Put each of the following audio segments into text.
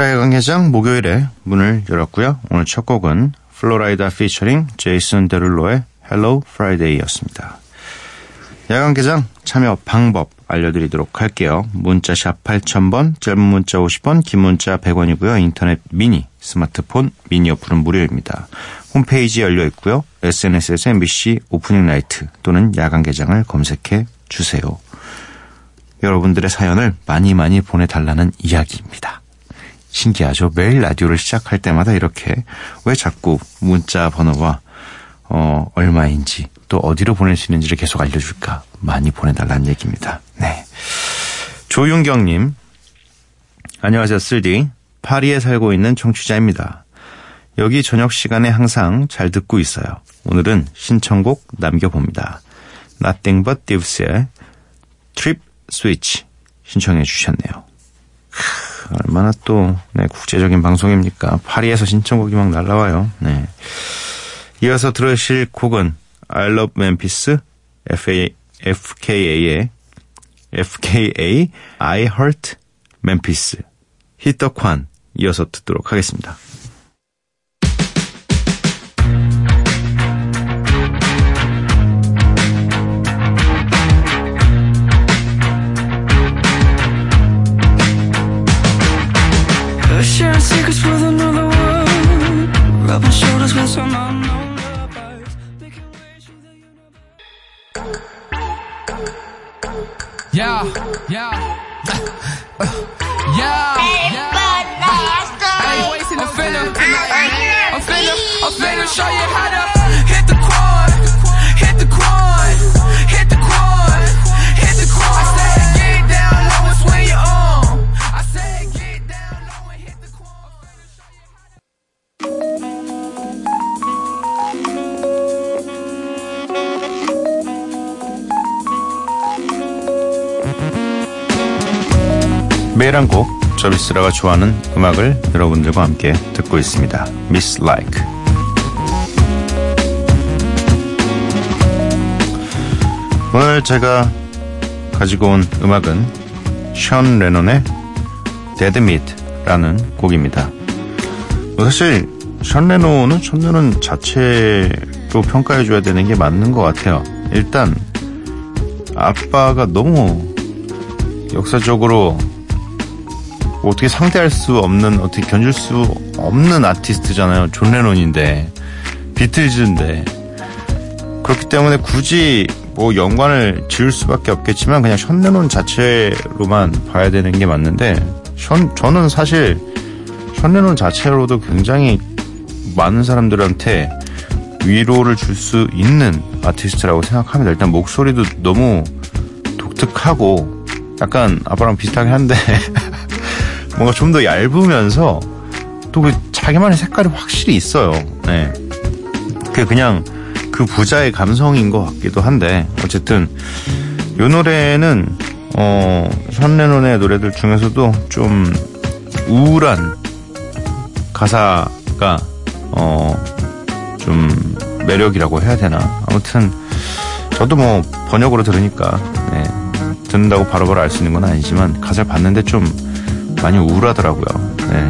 야간 개장 목요일에 문을 열었고요. 오늘 첫 곡은 플로라이다 피처링 제이슨 데룰로의 Hello Friday였습니다. 야간 개장 참여 방법 알려드리도록 할게요. 문자샵 8000번, 짧은 문자 50원, 긴 문자 100원이고요. 인터넷 미니, 스마트폰 미니 어플은 무료입니다. 홈페이지 열려 있고요. SNS에서 MBC Open Night 또는 야간 개장을 검색해 주세요. 여러분들의 사연을 많이 많이 보내달라는 이야기입니다. 신기하죠? 매일 라디오를 시작할 때마다 이렇게 왜 자꾸 문자 번호와 어, 얼마인지 또 어디로 보낼 수 있는지를 계속 알려줄까? 많이 보내달라는 얘기입니다. 네. 조윤경님, 안녕하세요, 쓸디. 파리에 살고 있는 청취자입니다. 여기 저녁 시간에 항상 잘 듣고 있어요. 오늘은 신청곡 남겨봅니다. Nothing but Dives의 Trip Switch 신청해 주셨네요. 크, 얼마나 또 네, 국제적인 방송입니까? 파리에서 신청곡이 막 날라와요. 네. 이어서 들으실 곡은 I Love Memphis FA, FKA의 FKA I Heart Memphis 히터관 이어서 듣도록 하겠습니다. Sharing secrets with another world. Rubbing shoulders with some unknown lovers. Making ways through the universe. Yeah, yeah, yeah, yeah. I ain't wasting the finna. I'm finna, I'm finna show you how to 매일 한 곡, 저비스라가 좋아하는 음악을 여러분들과 함께 듣고 있습니다. Miss Like. 오늘 제가 가지고 온 음악은 션 레논의 Dead Meat라는 곡입니다. 뭐 사실 션 레논은 션 레논 자체로 평가해줘야 되는 게 맞는 것 같아요. 일단 아빠가 너무 역사적으로 어떻게 상대할 수 없는 어떻게 견줄 수 없는 아티스트잖아요. 존 레논인데 비틀즈인데 그렇기 때문에 굳이 뭐 연관을 지을 수밖에 없겠지만 그냥 션 레논 자체로만 봐야 되는 게 맞는데 션 저는 사실 션 레논 자체로도 굉장히 많은 사람들한테 위로를 줄 수 있는 아티스트라고 생각합니다. 일단 목소리도 너무 독특하고 약간 아빠랑 비슷하긴 한데 뭔가 좀 더 얇으면서 또 그 자기만의 색깔이 확실히 있어요. 네. 그 그냥 그 부자의 감성인 것 같기도 한데 어쨌든 이 노래는 어, 션 레논의 노래들 중에서도 좀 우울한 가사가 어, 좀 매력이라고 해야 되나 아무튼 저도 뭐 번역으로 들으니까 네, 듣는다고 바로바로 알 수 있는 건 아니지만 가사를 봤는데 좀 많이 우울하더라고요. 네.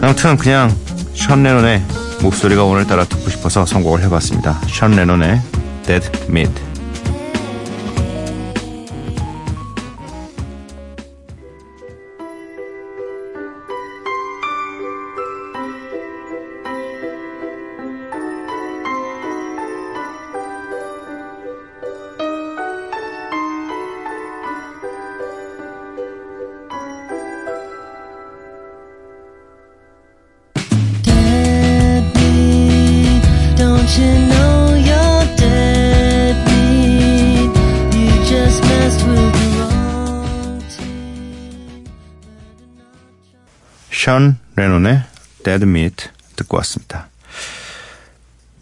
아무튼 그냥 션 레논의 목소리가 오늘따라 듣고 싶어서 선곡을 해봤습니다. 션 레논의 Dead Meat. 션 레논의 Dead Meat 듣고 왔습니다.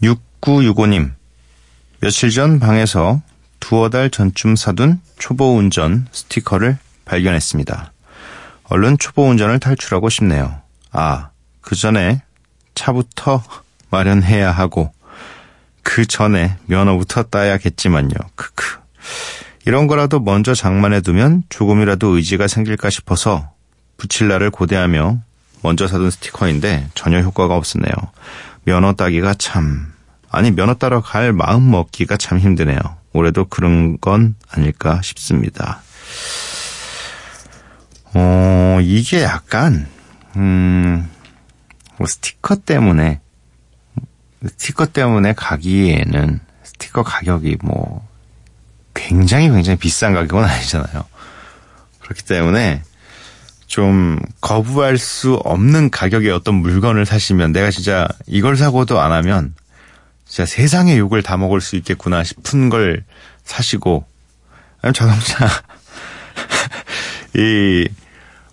6965님, 며칠 전 방에서 두어 달 전쯤 사둔 초보 운전 스티커를 발견했습니다. 얼른 초보 운전을 탈출하고 싶네요. 아, 그 전에 차부터 마련해야 하고, 그 전에 면허부터 따야겠지만요. 크크. 이런 거라도 먼저 장만해 두면 조금이라도 의지가 생길까 싶어서 붙일 날을 고대하며 먼저 사둔 스티커인데 전혀 효과가 없었네요. 면허 따기가 참 아니 면허 따러 갈 마음 먹기가 참 힘드네요. 올해도 그런 건 아닐까 싶습니다. 어 이게 약간 음 스티커 때문에 스티커 때문에 가기에는 스티커 가격이 뭐 굉장히 굉장히 비싼 가격은 아니잖아요. 그렇기 때문에 좀 거부할 수 없는 가격의 어떤 물건을 사시면 내가 진짜 이걸 사고도 안 하면 진짜 세상의 욕을 다 먹을 수 있겠구나 싶은 걸 사시고 아니면 자동차 이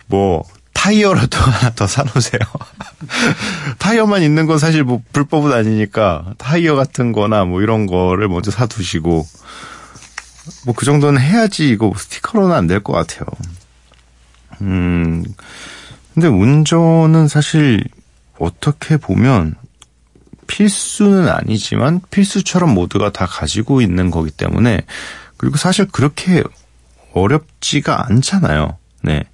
뭐 타이어라도 하나 더 사놓으세요. 타이어만 있는 건 사실 뭐 불법은 아니니까 타이어 같은 거나 뭐 이런 거를 먼저 사두시고 뭐 그 정도는 해야지 이거 스티커로는 안 될 것 같아요. 음, 근데 운전은 사실 어떻게 보면 필수는 아니지만 필수처럼 모두가 다 가지고 있는 거기 때문에 그리고 사실 그렇게 어렵지가 않잖아요. 네.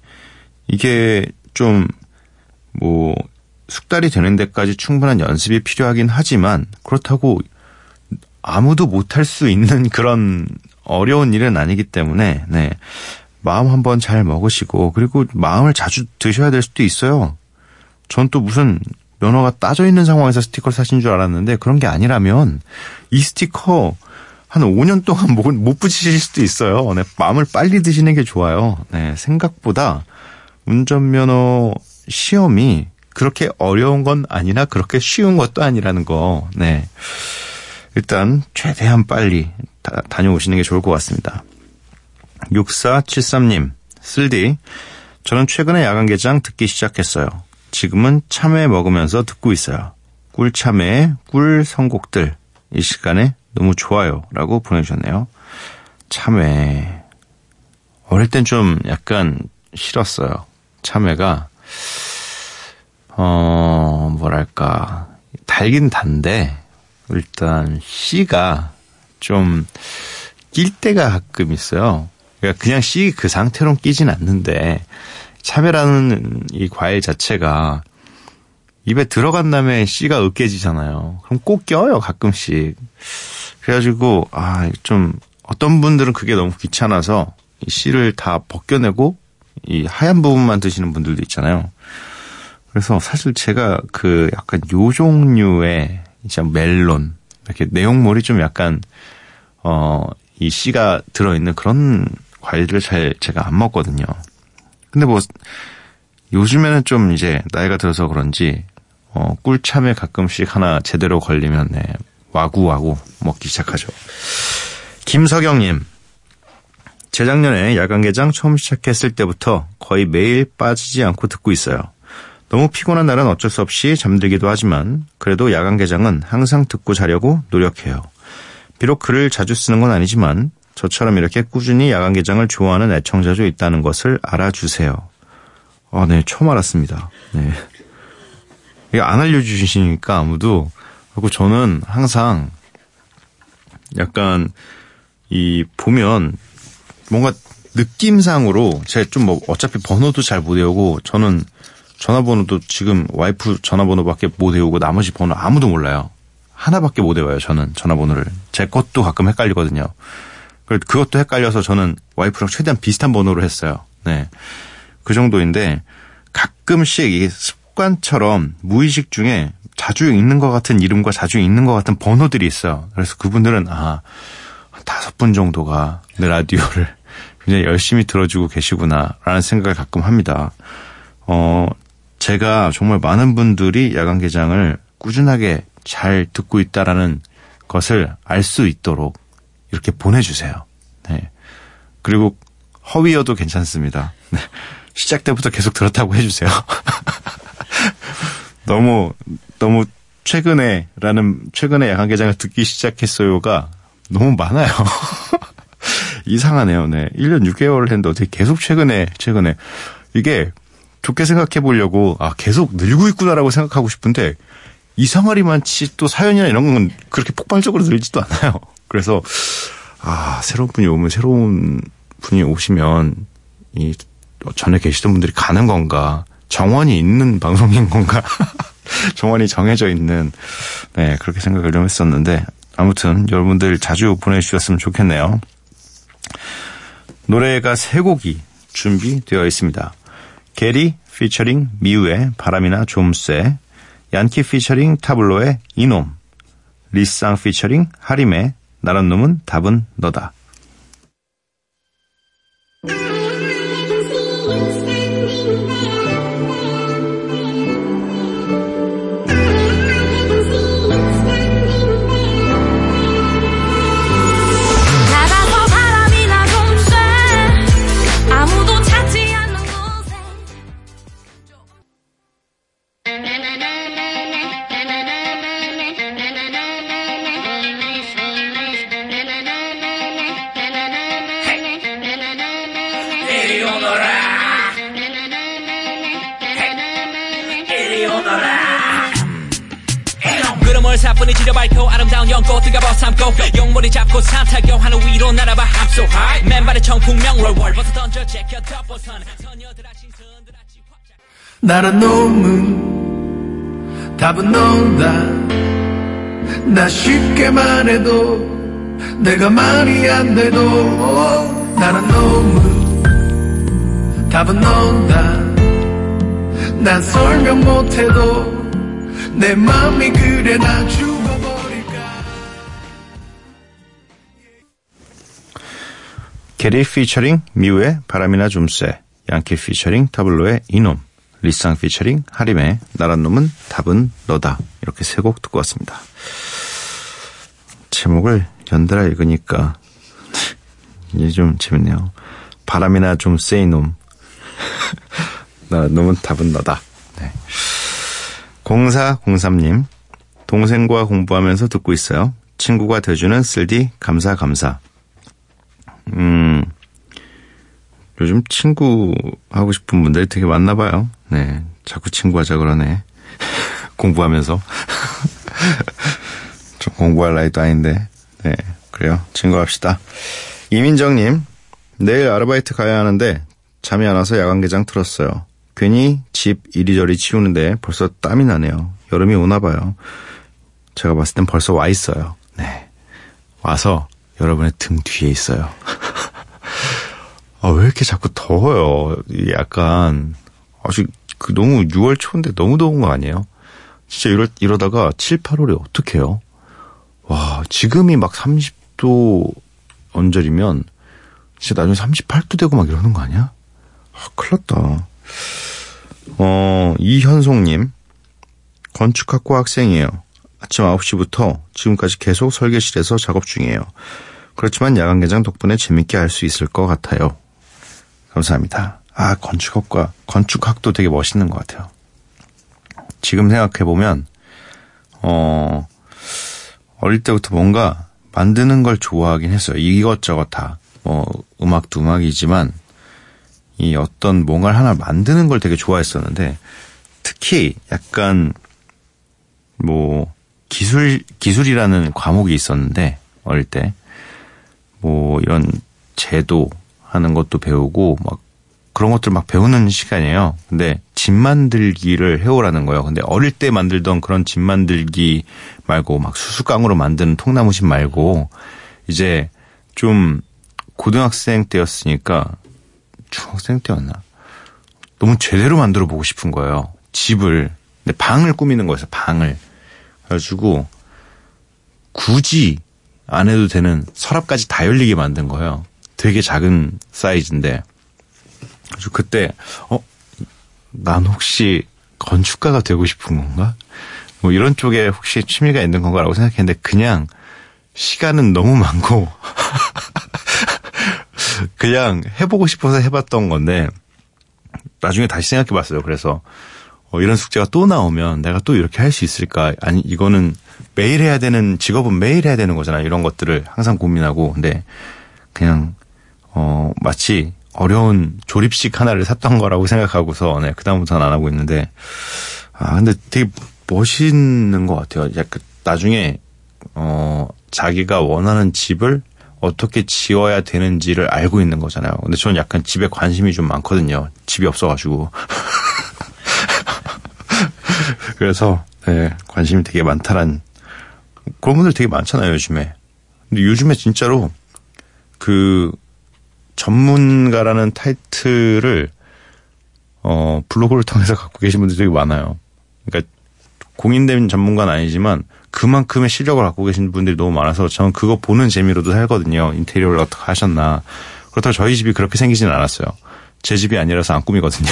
이게 좀 뭐 숙달이 되는 데까지 충분한 연습이 필요하긴 하지만 그렇다고 아무도 못할 수 있는 그런 어려운 일은 아니기 때문에 네. 마음 한번 잘 먹으시고 그리고 마음을 자주 드셔야 될 수도 있어요. 전 또 무슨 면허가 따져 있는 상황에서 스티커를 사신 줄 알았는데 그런 게 아니라면 이 스티커 한 5년 동안 못, 못 붙이실 수도 있어요. 네, 마음을 빨리 드시는 게 좋아요. 네, 생각보다 운전면허 시험이 그렇게 어려운 건 아니나 그렇게 쉬운 것도 아니라는 거. 네. 일단 최대한 빨리 다, 다녀오시는 게 좋을 것 같습니다. 6473님, 쓸디. 저는 최근에 야간 개장 듣기 시작했어요. 지금은 참외 먹으면서 듣고 있어요. 꿀참외, 꿀 선곡들. 이 시간에 너무 좋아요. 라고 보내주셨네요. 참외. 어릴 땐 좀 약간 싫었어요. 참외가, 어, 뭐랄까. 달긴 단데, 일단 씨가 좀 낄 때가 가끔 있어요. 그러니까 그냥 씨 그 상태로 끼진 않는데 참외라는 이 과일 자체가 입에 들어간 다음에 씨가 으깨지잖아요. 그럼 꼭 껴요 가끔씩. 그래가지고 아 좀 어떤 분들은 그게 너무 귀찮아서 이 씨를 다 벗겨내고 이 하얀 부분만 드시는 분들도 있잖아요. 그래서 사실 제가 그 약간 요 종류의 이제 멜론 이렇게 내용물이 좀 약간 어 이 씨가 들어있는 그런 과일들을 잘 제가 안 먹거든요. 근데 뭐 요즘에는 좀 이제 나이가 들어서 그런지 어 꿀참에 가끔씩 하나 제대로 걸리면 네, 와구와구 먹기 시작하죠. 김석영님 재작년에 야간 개장 처음 시작했을 때부터 거의 매일 빠지지 않고 듣고 있어요. 너무 피곤한 날은 어쩔 수 없이 잠들기도 하지만 그래도 야간 개장은 항상 듣고 자려고 노력해요. 비록 글을 자주 쓰는 건 아니지만 저처럼 이렇게 꾸준히 야간 개장을 좋아하는 애청자도 있다는 것을 알아주세요. 아, 네, 처음 알았습니다. 네. 이게 안 알려주시니까 아무도. 그리고 저는 항상 약간 이 보면 뭔가 느낌상으로 제가 좀 뭐 어차피 번호도 잘 못 외우고 저는 전화번호도 지금 와이프 전화번호밖에 못 외우고 나머지 번호 아무도 몰라요. 하나밖에 못 외워요, 저는 전화번호를. 제 것도 가끔 헷갈리거든요. 그것도 헷갈려서 저는 와이프랑 최대한 비슷한 번호로 했어요. 네. 그 정도인데 가끔씩 이 습관처럼 무의식 중에 자주 읽는 것 같은 이름과 자주 읽는 것 같은 번호들이 있어요. 그래서 그분들은 아, 한 다섯 분 정도가 내 라디오를 굉장히 열심히 들어주고 계시구나라는 생각을 가끔 합니다. 어, 제가 정말 많은 분들이 야간 개장을 꾸준하게 잘 듣고 있다라는 것을 알 수 있도록 이렇게 보내주세요. 네. 그리고 허위여도 괜찮습니다. 네. 시작 때부터 계속 들었다고 해주세요. 너무 너무 최근에라는 최근에 야간 개장을 듣기 시작했어요가 너무 많아요. 이상하네요. 네. 1년 6개월을 했는데 어떻게 계속 최근에 최근에 이게 좋게 생각해 보려고 아 계속 늘고 있구나라고 생각하고 싶은데 이상하리만치 또 사연이나 이런 건 그렇게 폭발적으로 늘지도 않아요. 그래서 아 새로운 분이 오면 새로운 분이 오시면 이 전에 계시던 분들이 가는 건가 정원이 있는 방송인 건가 정원이 정해져 있는 네 그렇게 생각을 좀 했었는데 아무튼 여러분들 자주 보내주셨으면 좋겠네요. 노래가 세 곡이 준비되어 있습니다. 게리 피처링 미우의 바람이나 좀쎄, 얀키 피처링 타블로의 이놈, 리쌍 피처링 하림의 나란 놈은 답은 너다. So high. 맨발에 청풍명 월월 벗어 던져 제껴 덮어선 소녀들 아침 선들 아침 확장 나란 놈은 답은 너다. 나 쉽게 말해도 내가 말이 안 돼도 나란 놈은 답은 너다. 난 설명 못해도 내 맘이 그래 나죽 게리 피처링 미우의 바람이나 좀 쐐, 양키 피처링 타블로의 이놈, 리쌍 피처링 하림의 나란 놈은 답은 너다. 이렇게 세 곡 듣고 왔습니다. 제목을 연달아 읽으니까 이제 좀 재밌네요. 바람이나 좀 쐐 이 놈, 나란 놈은 답은 너다. 네. 0403님, 동생과 공부하면서 듣고 있어요. 친구가 돼주는 쓸디 감사 감사. 음, 요즘 친구 하고 싶은 분들이 되게 많나 봐요. 네. 자꾸 친구 하자 그러네. 공부하면서. 좀 공부할 나이도 아닌데. 네. 그래요. 친구 합시다. 이민정님, 내일 아르바이트 가야 하는데 잠이 안 와서 야간 개장 틀었어요. 괜히 집 이리저리 치우는데 벌써 땀이 나네요. 여름이 오나 봐요. 제가 봤을 땐 벌써 와 있어요. 네. 와서 여러분의 등 뒤에 있어요. 아, 왜 이렇게 자꾸 더워요? 약간, 아직 그 너무 6월 초인데 너무 더운 거 아니에요? 진짜 이러, 이러다가 7, 8월에 어떡해요? 와, 지금이 막 30도 언저리면 진짜 나중에 38도 되고 막 이러는 거 아니야? 아, 큰일 났다. 어, 이현송님. 건축학과 학생이에요. 아침 9시부터 지금까지 계속 설계실에서 작업 중이에요. 그렇지만 야간 개장 덕분에 재밌게 할 수 있을 것 같아요. 감사합니다. 아, 건축학과, 건축학도 되게 멋있는 것 같아요. 지금 생각해보면, 어, 어릴 때부터 뭔가 만드는 걸 좋아하긴 했어요. 이것저것 다. 뭐, 음악도 음악이지만, 이 어떤 뭔가를 하나 만드는 걸 되게 좋아했었는데, 특히 약간, 뭐, 기술, 기술이라는 과목이 있었는데, 어릴 때. 뭐, 이런 제도 하는 것도 배우고, 막, 그런 것들 막 배우는 시간이에요. 근데 집 만들기를 해오라는 거예요. 근데 어릴 때 만들던 그런 집 만들기 말고 막 수수깡으로 만드는 통나무집 말고 이제 좀 고등학생 때였으니까 중학생 때였나? 너무 제대로 만들어 보고 싶은 거예요. 집을. 근데 방을 꾸미는 거였어요. 방을. 그래가지고 굳이 안 해도 되는 서랍까지 다 열리게 만든 거예요. 되게 작은 사이즈인데. 그래서 그때 어, 난 혹시 건축가가 되고 싶은 건가? 뭐 이런 쪽에 혹시 취미가 있는 건가라고 생각했는데 그냥 시간은 너무 많고 그냥 해보고 싶어서 해봤던 건데 나중에 다시 생각해봤어요. 그래서 어, 이런 숙제가 또 나오면 내가 또 이렇게 할 수 있을까? 아니, 이거는 매일 해야 되는, 직업은 매일 해야 되는 거잖아. 이런 것들을 항상 고민하고. 근데 그냥, 어, 마치 어려운 조립식 하나를 샀던 거라고 생각하고서, 네, 그다음부터는 안 하고 있는데, 아, 근데 되게 멋있는 것 같아요. 약간 나중에, 어, 자기가 원하는 집을 어떻게 지어야 되는지를 알고 있는 거잖아요. 근데 저는 약간 집에 관심이 좀 많거든요. 집이 없어가지고. 그래서 네, 관심이 되게 많다란 그런 분들 되게 많잖아요 요즘에. 근데 요즘에 진짜로 그 전문가라는 타이틀을 어 블로그를 통해서 갖고 계신 분들이 되게 많아요. 그러니까 공인된 전문가는 아니지만 그만큼의 실력을 갖고 계신 분들이 너무 많아서 저는 그거 보는 재미로도 살거든요. 인테리어를 어떻게 하셨나. 그렇다고 저희 집이 그렇게 생기지는 않았어요. 제 집이 아니라서 안 꾸미거든요.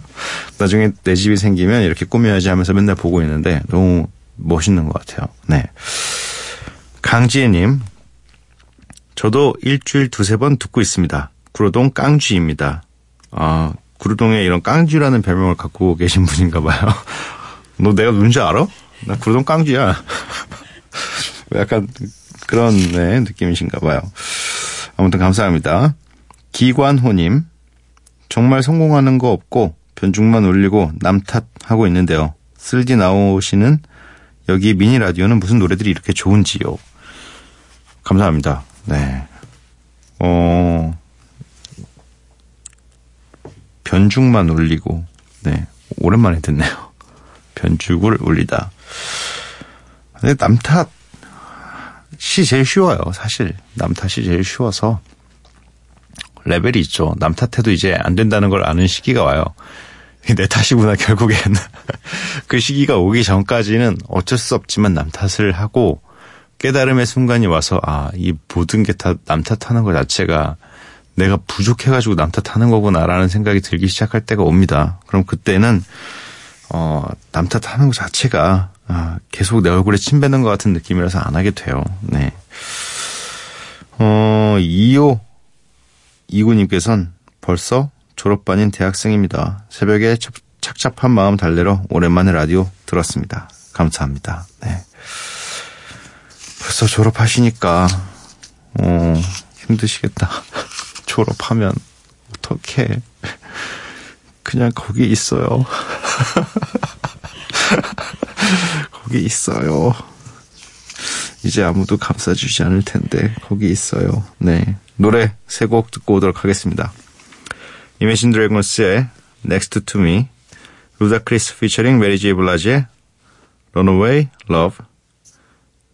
나중에 내 집이 생기면 이렇게 꾸며야지 하면서 맨날 보고 있는데 너무 멋있는 것 같아요. 네. 강지혜님, 저도 일주일 두세 번 듣고 있습니다. 구로동 깡쥐입니다. 아, 구로동에 이런 깡쥐라는 별명을 갖고 계신 분인가 봐요. 너 내가 누군지 알아? 나 구로동 깡쥐야. 약간 그런 네, 느낌이신가 봐요. 아무튼 감사합니다. 기관호님, 정말 성공하는 거 없고 변죽만 올리고 남 탓하고 있는데요. 쓸디 나오시는 여기 미니 라디오는 무슨 노래들이 이렇게 좋은지요. 감사합니다. 네. 어, 변죽만 올리고, 네. 오랜만에 듣네요. 변죽을 올리다. 근데 남 탓이 제일 쉬워요, 사실. 남 탓이 제일 쉬워서. 레벨이 있죠. 남 탓해도 이제 안 된다는 걸 아는 시기가 와요. 내 탓이구나, 결국엔. 그 시기가 오기 전까지는 어쩔 수 없지만 남 탓을 하고 깨달음의 순간이 와서, 아, 이 모든 게 다 남 탓하는 것 자체가 내가 부족해가지고 남 탓하는 거구나라는 생각이 들기 시작할 때가 옵니다. 그럼 그때는, 어, 남 탓하는 것 자체가, 아, 계속 내 얼굴에 침 뱉는 것 같은 느낌이라서 안 하게 돼요. 네. 어, 2호 이구님께서는 벌써 졸업반인 대학생입니다. 새벽에 착- 착잡한 마음 달래러 오랜만에 라디오 들었습니다. 감사합니다. 네. 벌써 졸업하시니까 어, 힘드시겠다. 졸업하면 어떻게 그냥 거기 있어요. 거기 있어요. 이제 아무도 감싸주지 않을 텐데 거기 있어요. 네 노래 세 곡 듣고 오도록 하겠습니다. Imagine Dragons의 Next to Me, Ludacris featuring Mary J. Blige의 Runaway Love,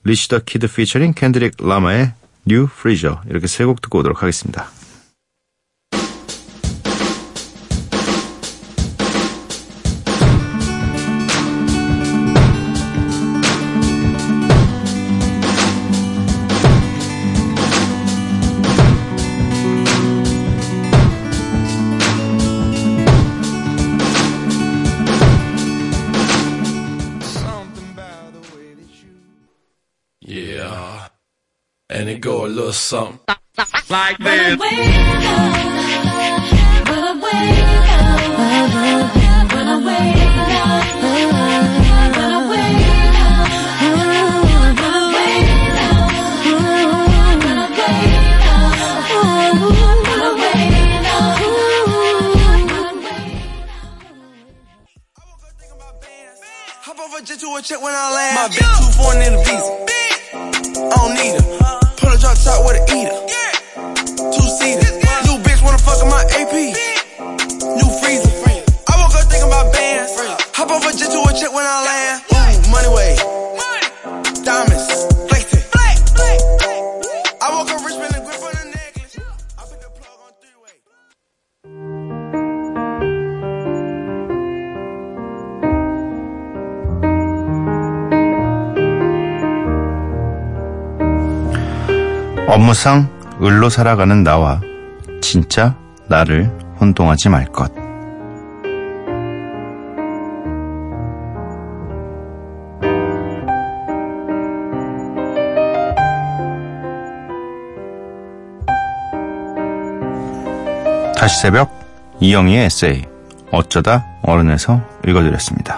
리시 더 키드 피처링 캔드릭 라마의 New Freezer 이렇게 세 곡 듣고 오도록 하겠습니다. And it go a little something. Like this. Hop over jet to a check when I land. My bitch too foreign in the visa. I don't need her truck, truck with a eater. 업무상 을로 살아가는 나와 진짜 나를 혼동하지 말 것. 다시 새벽 이영희의 에세이 어쩌다 어른에서 읽어드렸습니다.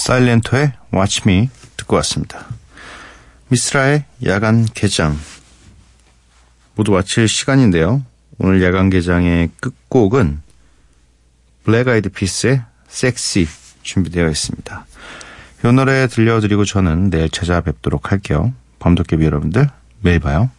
Silentó의 Watch Me 듣고 왔습니다. 미쓰라의 야간 개장 모두 마칠 시간인데요. 오늘 야간 개장의 끝곡은 Black Eyed Peas의 Sexy 준비되어 있습니다. 이 노래 들려드리고 저는 내일 찾아뵙도록 할게요. 밤도깨비 여러분들 매일 봐요.